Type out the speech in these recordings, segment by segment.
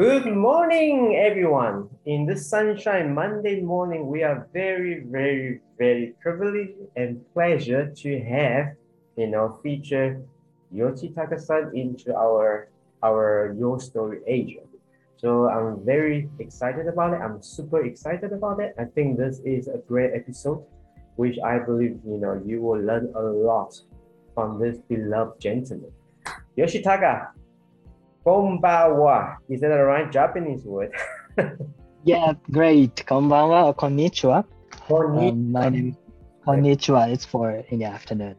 Good morning, everyone. In this sunshine Monday morning, we are very, very, very privileged and pleasure to have, you know, feature Yoshitaka-san into our our Your Story Asia. So I'm very excited about it. I'm super excited about it. I think this is a great episode, which I believe you know you will learn a lot from this beloved gentleman. Yoshitaka, Konbanwa. Is that the right Japanese word? yeah, great. Konbanwa or konnichiwa. Konnichiwa. Um, my name konnichiwa. It's for in the afternoon.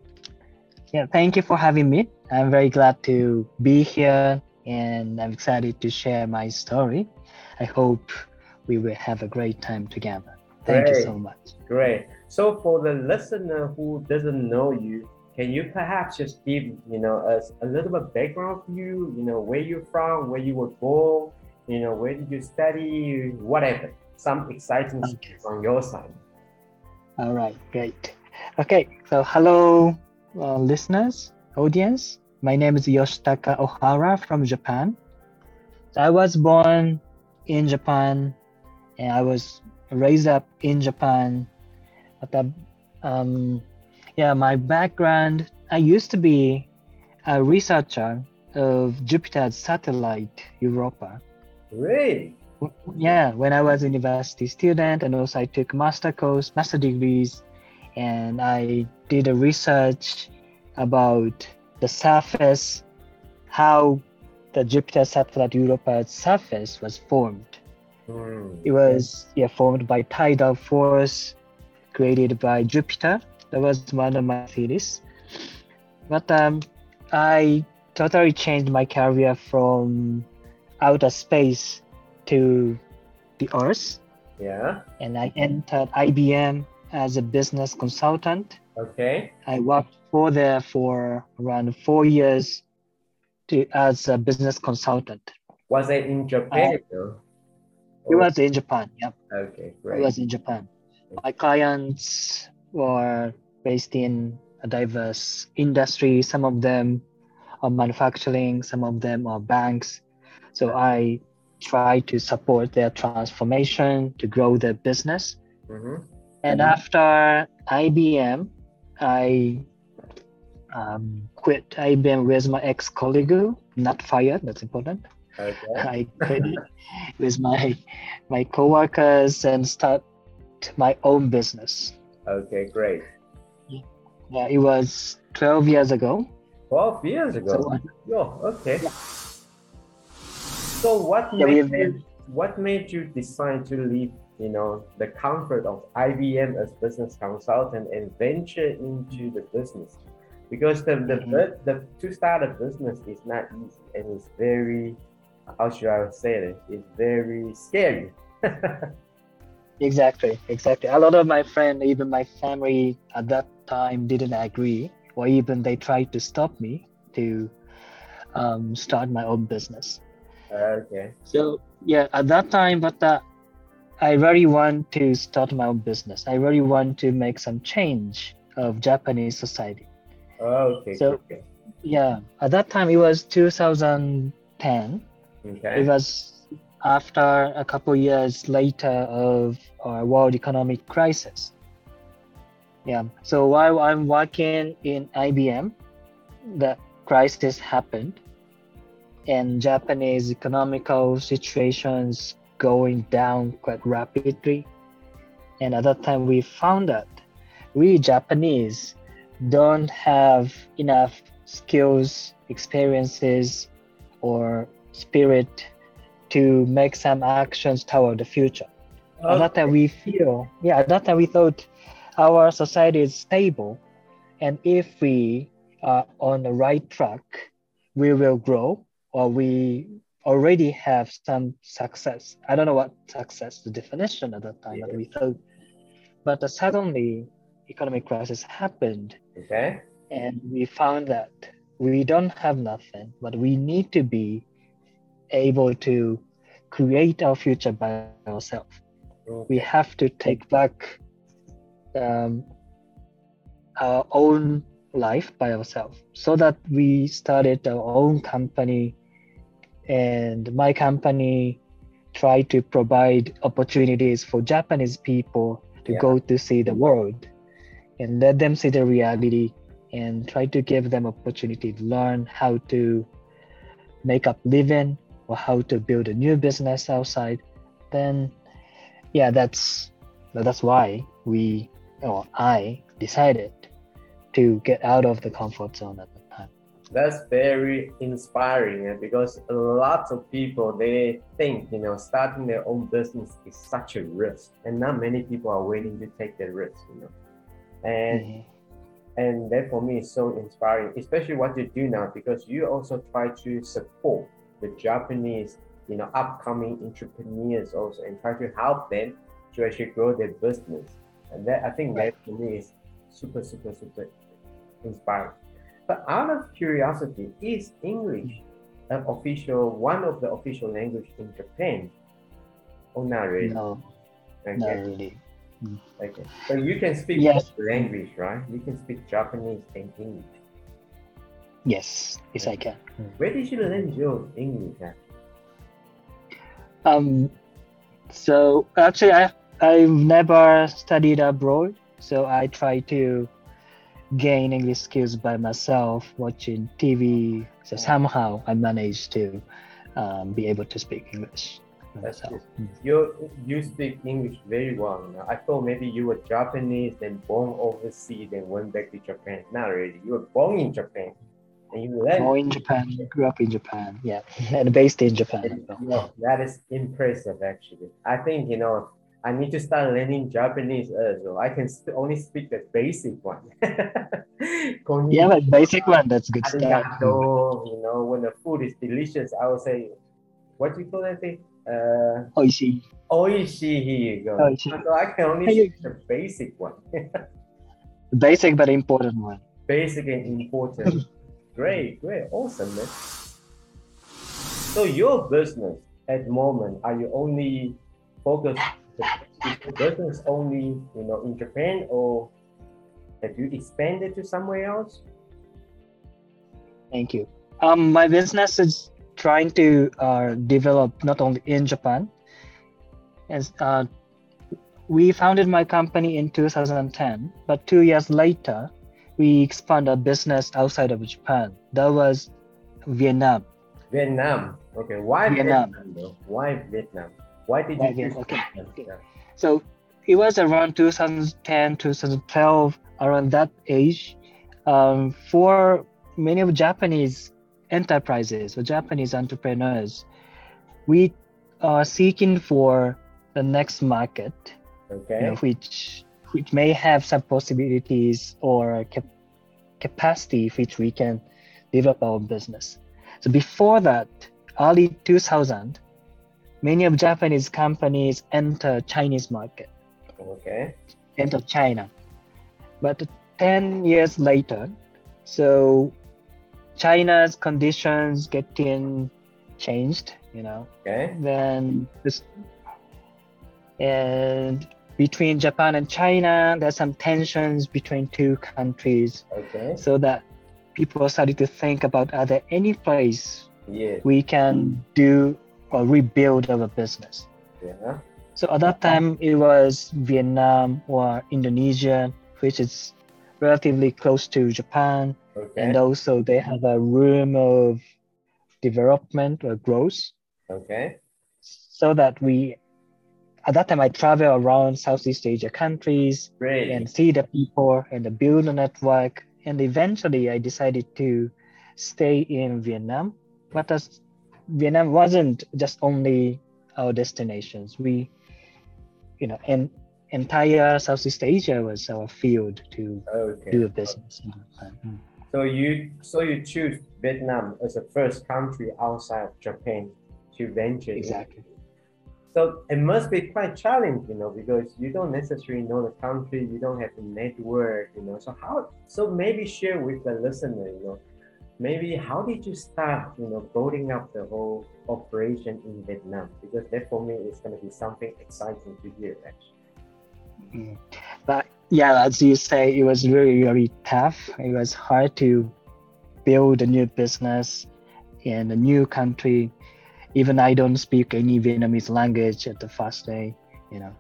Yeah, thank you for having me. I'm very glad to be here and I'm excited to share my story. I hope we will have a great time together. Thank Great. you so much. Great. So for the listener who doesn't know you, can you perhaps just give you know us a little bit background of you? You know where you're from, where you were born, you know where did you study, whatever. Some exciting Okay. on your side. All right, great. Okay, so hello, uh, listeners, audience. My name is Yoshitaka Ohara from Japan. So I was born in Japan and I was raised up in Japan. But uh, um, yeah, my background, I used to be a researcher of Jupiter's satellite Europa. Great. Yeah, when I was a university student, and also I took master course, master degrees, and I did a research about the surface, how the Jupiter satellite Europa's surface was formed. Hmm. It was yeah formed by tidal force created by Jupiter. That was one of my theories. But um, I totally changed my career from outer space to the Earth, Yeah. and I entered IBM as a business consultant. Okay. I worked for there for around four years to, as a business consultant. Was it in Japan? though? It was in Japan. Yep. Okay. Great. It was in Japan. My clients were based in a diverse industry. Some of them are manufacturing, some of them are banks. So I try to support their transformation to grow their business. Mhm. And after IBM, I um, quit IBM with my ex colleague, not fired, that's important. Okay. I quit with my my coworkers and start my own business. Okay. Great. Yeah, it was 12 years ago. Twelve years ago. So, Oh, okay. So what Yeah, made you what made you decide to leave, you know, the comfort of IBM as business consultant and venture into the business? Because the the, Mhm. the, the to start a business is not easy and it's very how should I say it? It's very scary. exactly, exactly. A lot of my friends, even my family at that time, didn't agree, or even they tried to stop me to um, start my own business. okay. So yeah, at that time, but uh, I really want to start my own business. I really want to make some change of Japanese society. Oh, Okay. So- okay. Yeah, at that time it was 2010. Okay. It was after a couple years later of our world economic crisis. Yeah. So while I'm working in IBM, the crisis happened, and Japanese economical situations going down quite rapidly. And at that time, we found that we Japanese don't have enough skills, experiences, or spirit to make some actions toward the future. At that time, we feel, yeah, at that time, we thought our society is stable. And if we are on the right track, we will grow or we already have some success. I don't know what success, the definition at that time, but we thought. But suddenly, economic crisis happened Okay. and we found that we don't have nothing, but we need to be able to create our future by ourselves. We have to take back um, our own life by ourselves so that we started our own company and my company tried to provide opportunities for Japanese people to Yeah. go to see the world and let them see the reality and try to give them opportunity to learn how to make up living or how to build a new business outside then yeah that's that's why we or i decided to get out of the comfort zone at the time That's very inspiring eh, because a lot of people they think you know starting their own business is such a risk, and not many people are willing to take that risk. You know, and Mhm. and that for me is so inspiring, especially what you do now because you also try to support the Japanese you know upcoming entrepreneurs also and try to help them to actually grow their business, and that I think that for me is super super super inspiring. But out of curiosity, is English an official one of the official language in Japan? Oh, not really. no Okay. not really Okay. So you can speak Yes. language, right? You can speak Japanese and English. Yes yes i can Where did you learn your English at? Um, so actually, I I've never studied abroad, so I try to gain English skills by myself, watching TV. So somehow I managed to um, be able to speak English That's myself. You you speak English very well. Know? I thought maybe you were Japanese, then born overseas, then went back to Japan. Not really. You were born in Japan, and you learned. Born in Japan, grew up in Japan, yeah, and based in Japan. Yeah, that is impressive actually. I think you know I need to start learning Japanese as well. I can st- only speak the basic one. Yeah, but basic one, that's good stuff. You know, when the food is delicious, I will say, what do you call that thing? Uh, Oishi. oishi, here you go. Oishi. So I can only speak the basic one. Basic but important one. basic and important. Great, great, awesome, man. So your business at the moment, are you only focused business only, you know, in Japan or have you expanded to somewhere else? Thank you. Um, my business is trying to uh, develop not only in Japan. As uh, we founded my company in 2010, but two years later, we expand our business outside of Japan. That was Vietnam. Vietnam. Okay, why Vietnam. Vietnam, though? Why Vietnam? Why did Why you Viet- choose okay, Vietnam? okay. So it was around 2010, 2012, around that age. Um, for many of Japanese enterprises or Japanese entrepreneurs, we are seeking for the next market, you know, which which may have some possibilities or cap- capacity which we can develop our business. So before that, early 2000, many of Japanese companies enter Chinese market, Okay. enter China. But 10 years later, so China's conditions getting changed, you know, Okay. then this and between Japan and China, there's some tensions between two countries, Okay. so that people started to think about are there any place Yeah. we can do or rebuild our business. Yeah. So at that time, it was Vietnam or Indonesia, which is relatively close to Japan, Okay. and also they have a room of development or growth. Okay. So that we, at that time, I travel around Southeast Asia countries Great. and see the people and build a network. And eventually, I decided to stay in Vietnam. But as Vietnam wasn't just only our destinations. We, you know, and entire Southeast Asia was our field to Okay. do a business. in Japan. Mm. So you so you choose Vietnam as the first country outside of Japan to venture. in. Exactly. So it must be quite challenging, you know, because you don't necessarily know the country, you don't have a network, you know. So how? So maybe share with the listener, you know, maybe how did you start, you know, building up the whole operation in Vietnam? Because that for me is going to be something exciting to hear, actually. Mm. But yeah, as you say, it was really, really tough. It was hard to build a new business in a new country. Even I don't speak any Vietnamese language at the first day, you know.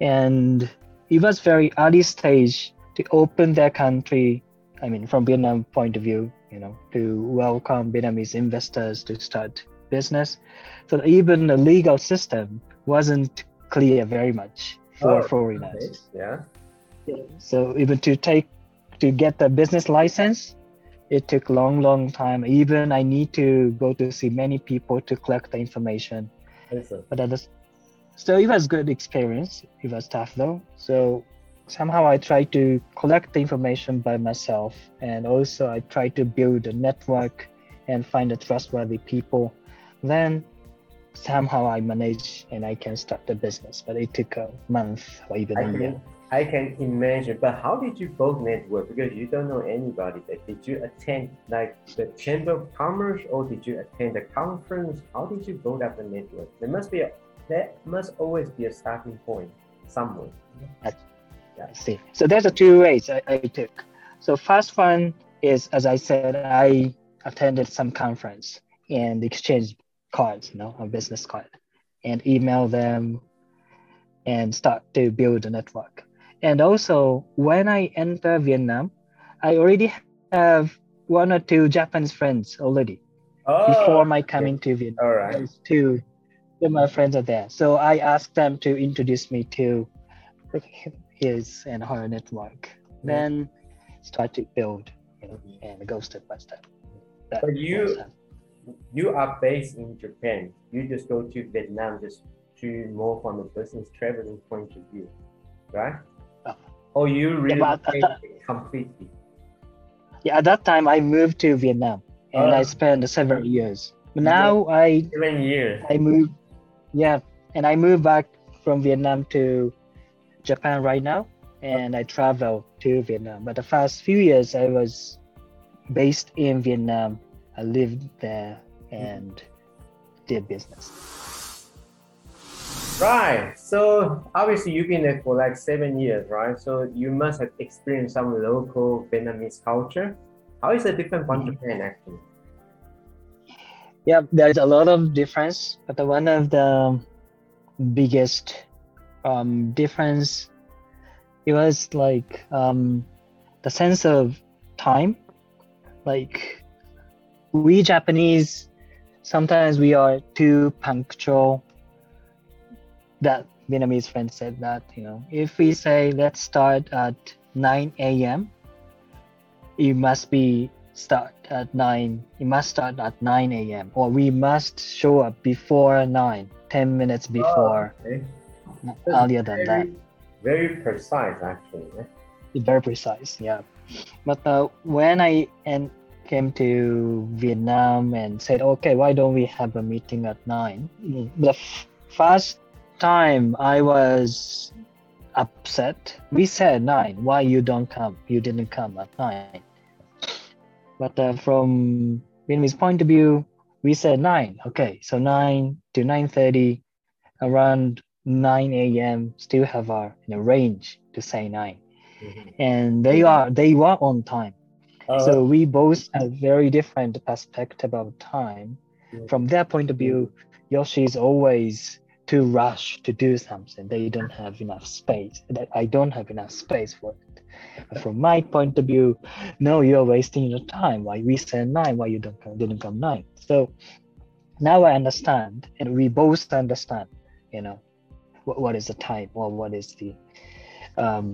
And it was very early stage to open their country. I mean, from Vietnam point of view, you know, to welcome Vietnamese investors to start business. So even the legal system wasn't clear very much for Oh, foreigners. Okay, Yeah. So even to take to get the business license, it took long, long time. Even I need to go to see many people to collect the information. But at the, so it was good experience. It was tough though. So somehow I tried to collect the information by myself, and also I tried to build a network and find a trustworthy people. Then somehow I managed and I can start the business. But it took a month or even I a year. I can imagine. But how did you both network? Because you don't know anybody. Did you attend like the Chamber of Commerce or did you attend a conference? How did you build up the network? There must be a there must always be a starting point somewhere. I see. So there's a two ways I, I took. So first one is, as I said, I attended some conference and exchanged cards, you know, a business card, and email them and start to build a network. And also, when I enter Vietnam, I already have one or two Japanese friends already Oh, before my coming to Vietnam. all right. Two, my friends are there. So I asked them to introduce me to his and her network. Then start to build you know, and go step by step. That But you- You are based in Japan. You just go to Vietnam just to more from a business traveling point of view, right? Oh. You Yeah, but- relocate completely. yeah, at that time I moved to Vietnam and I Oh. spent several years. But Yeah. now I Seven years. I moved, yeah, and I moved back from Vietnam to Japan right now, and I travel to Vietnam. But the first few years, I was based in Vietnam. I lived there and did business. Right. So obviously you've been there for like seven years, right? So you must have experienced some local Vietnamese culture. How is it different from Mhm. Japan actually? Yeah, there's a lot of difference, but the one of the biggest um, difference it was like um, the sense of time. Like we Japanese, sometimes we are too punctual. That Vietnamese friend said that you know if we say let's start at 9 a.m. it must be start at 9 it must start at 9 a.m or we must show up before 9 10 minutes before Oh, okay. earlier than that very, precise actually. It's very precise yeah but uh, when i and came to vietnam and said okay why don't we have a meeting at 9 Mm, the f- first time i was upset we said 9 why you don't come? You didn't come at 9 but uh, from vietnamese point of view we said 9 okay so 9 to 9.30 around 9 a.m still have our you know, range to say 9 Mhm. and they are they were on time. Oh, so we both have very different perspective of time. Yeah. from their point of view yoshi is always too rush to do something they don't have enough space that i don't have enough space for it. But from my point of view no you're wasting your time. Why we said nine? Why you don't come, didn't come nine? So now i understand and we both understand you know what, what is the time or what is the um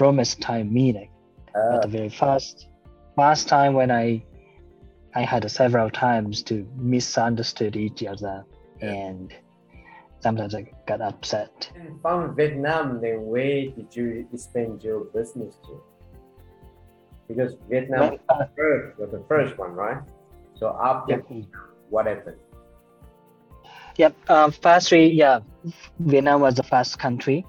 promised time meaning. Uh, at the very first first time when I I had several times to misunderstood each other Yeah. and sometimes I got upset. from Vietnam, then where did you expand your business to? Because Vietnam Well, uh, first was the first one, right? So after Yep. what happened? Yep. Um, firstly, yeah, Vietnam was the first country,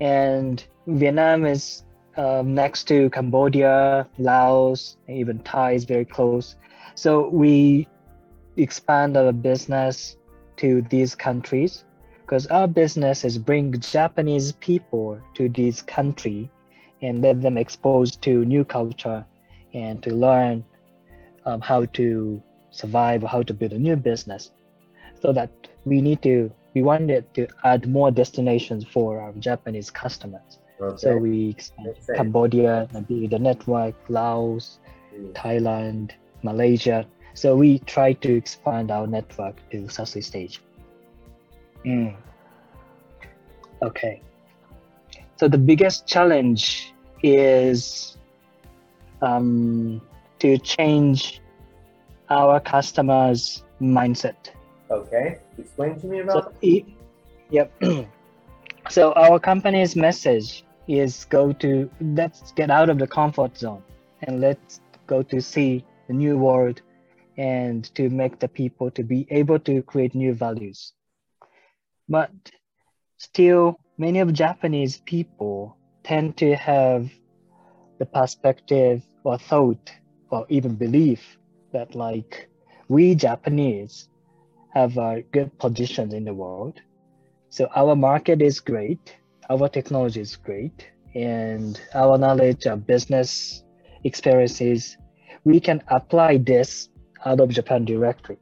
and Vietnam is um, next to Cambodia, Laos, and even Thai is very close. So we expand our business to these countries because our business is bring Japanese people to this country and let them exposed to new culture and to learn um, how to survive, how to build a new business. so that we need to we wanted to add more destinations for our Japanese customers. Okay. So we expand Cambodia, maybe the network, Laos, Mm. Thailand, Malaysia. So we try to expand our network to Southeast Asia. Mm. Okay. So the biggest challenge is um, to change our customers' mindset. Okay. Explain to me So, about. i- yep. so our company's message is go to let's get out of the comfort zone and let's go to see the new world and to make the people to be able to create new values. But still, many of Japanese people tend to have the perspective or thought or even belief that like we Japanese have a good position in the world. So our market is great, our technology is great, and our knowledge of business experiences, we can apply this out of Japan directly.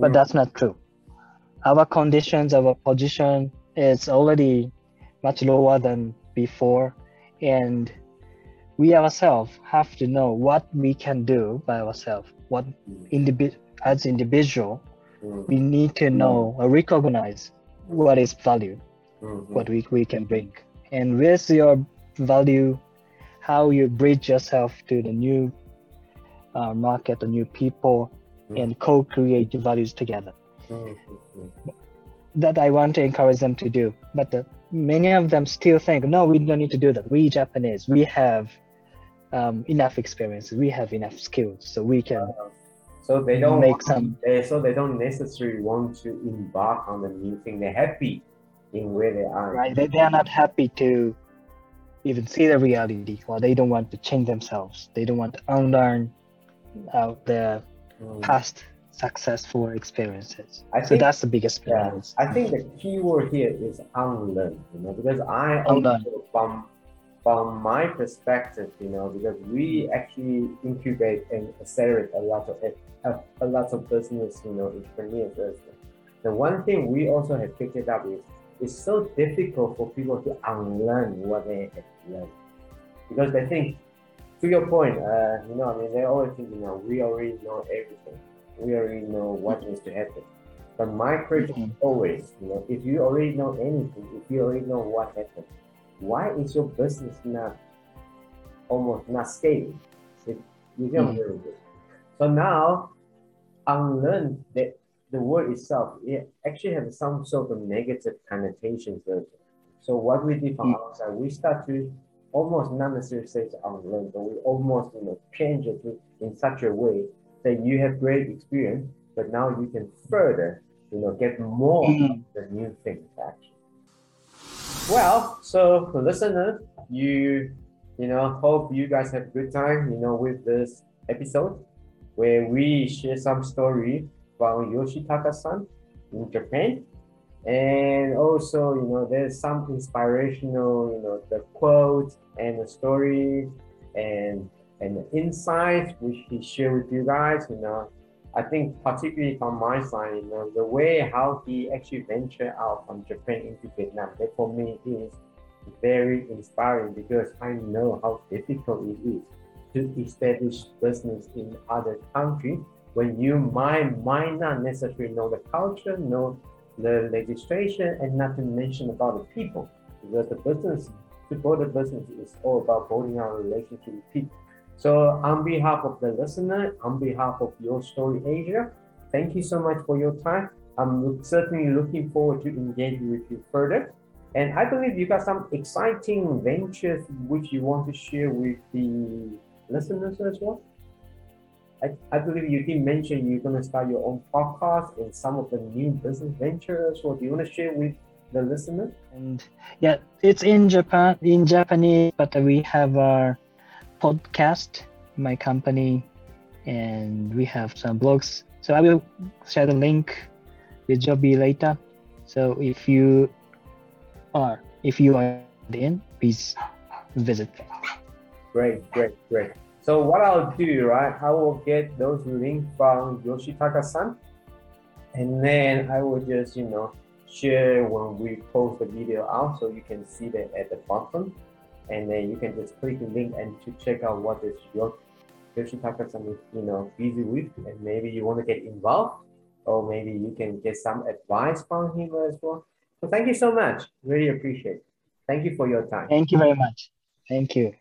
But Mm. that's not true. Our conditions, our position is already much lower than before, and we ourselves have to know what we can do by ourselves. What individ- as individual, we need to know or recognize what is value, Mhm. what we, we can bring. And with your value, how you bridge yourself to the new uh, market, the new people, Mm. and co-create the values together. That I want to encourage them to do. But the, many of them still think, no, we don't need to do that. We Japanese, we have um, enough experience, we have enough skills, so we can So they don't make want- some they, so they don't necessarily want to embark on the new thing. They're happy in where they are. right they, they are not happy to even see the reality or they don't want to change themselves they don't want to unlearn uh, their Mm. past successful experiences. I so that's the biggest Yeah, I think the key word here is unlearn, you know, because I Unlearn. also from from my perspective, you know, because we actually incubate and accelerate a lot of a, a lot of business, you know, entrepreneurs. The one thing we also have picked it up is it's so difficult for people to unlearn what they have learned. Because they think, to your point, uh, you know, I mean, they always think, you know, we already know everything, we already know what needs to happen. But my question Mhm. is always, you know, if you already know anything, if you already know what happened, why is your business not almost not? It, you get what I'm Mhm. saying? So now, unlearn that the word itself, it actually has some sort of negative connotations. with it. So what we did from Mm. our side, we start to almost not necessarily say it's unlearn, but we almost you know change it in such a way that you have great experience, but now you can further you know get more Mhm. of the new things actually. Well, so listener, you you know hope you guys have a good time you know with this episode where we share some story from Yoshitaka-san in Japan. And also, you know, there's some inspirational, you know, the quote and the story and and the insights which he shared with you guys, you know. I think particularly from my side, you know, the way how he actually ventured out from Japan into Vietnam, that for me is very inspiring because I know how difficult it is to establish business in other countries when you might might not necessarily know the culture, know the legislation, and not to mention about the people. Because the business, to build a business is all about building our relationship with people. So on behalf of the listener, on behalf of Your Story Asia, thank you so much for your time. I'm certainly looking forward to engaging with you further. And I believe you got some exciting ventures which you want to share with the listeners as well. I, I believe you did mention you're going to start your own podcast and some of the new business ventures. What do you want to share with the listeners? and yeah it's in japan in japanese but we have our podcast my company and we have some blogs so i will share the link with joby later so if you are if you are in please visit Great, great, great. So what I'll do, right? I will get those links from Yoshitaka-san, And then I will just, you know, share when we post the video out so you can see that at the bottom. And then you can just click the link and to check out what is your Yoshitaka-san is, you know, busy with and maybe you want to get involved or maybe you can get some advice from him as well. So thank you so much. Really appreciate it. Thank you for your time. Thank you very much. Thank you.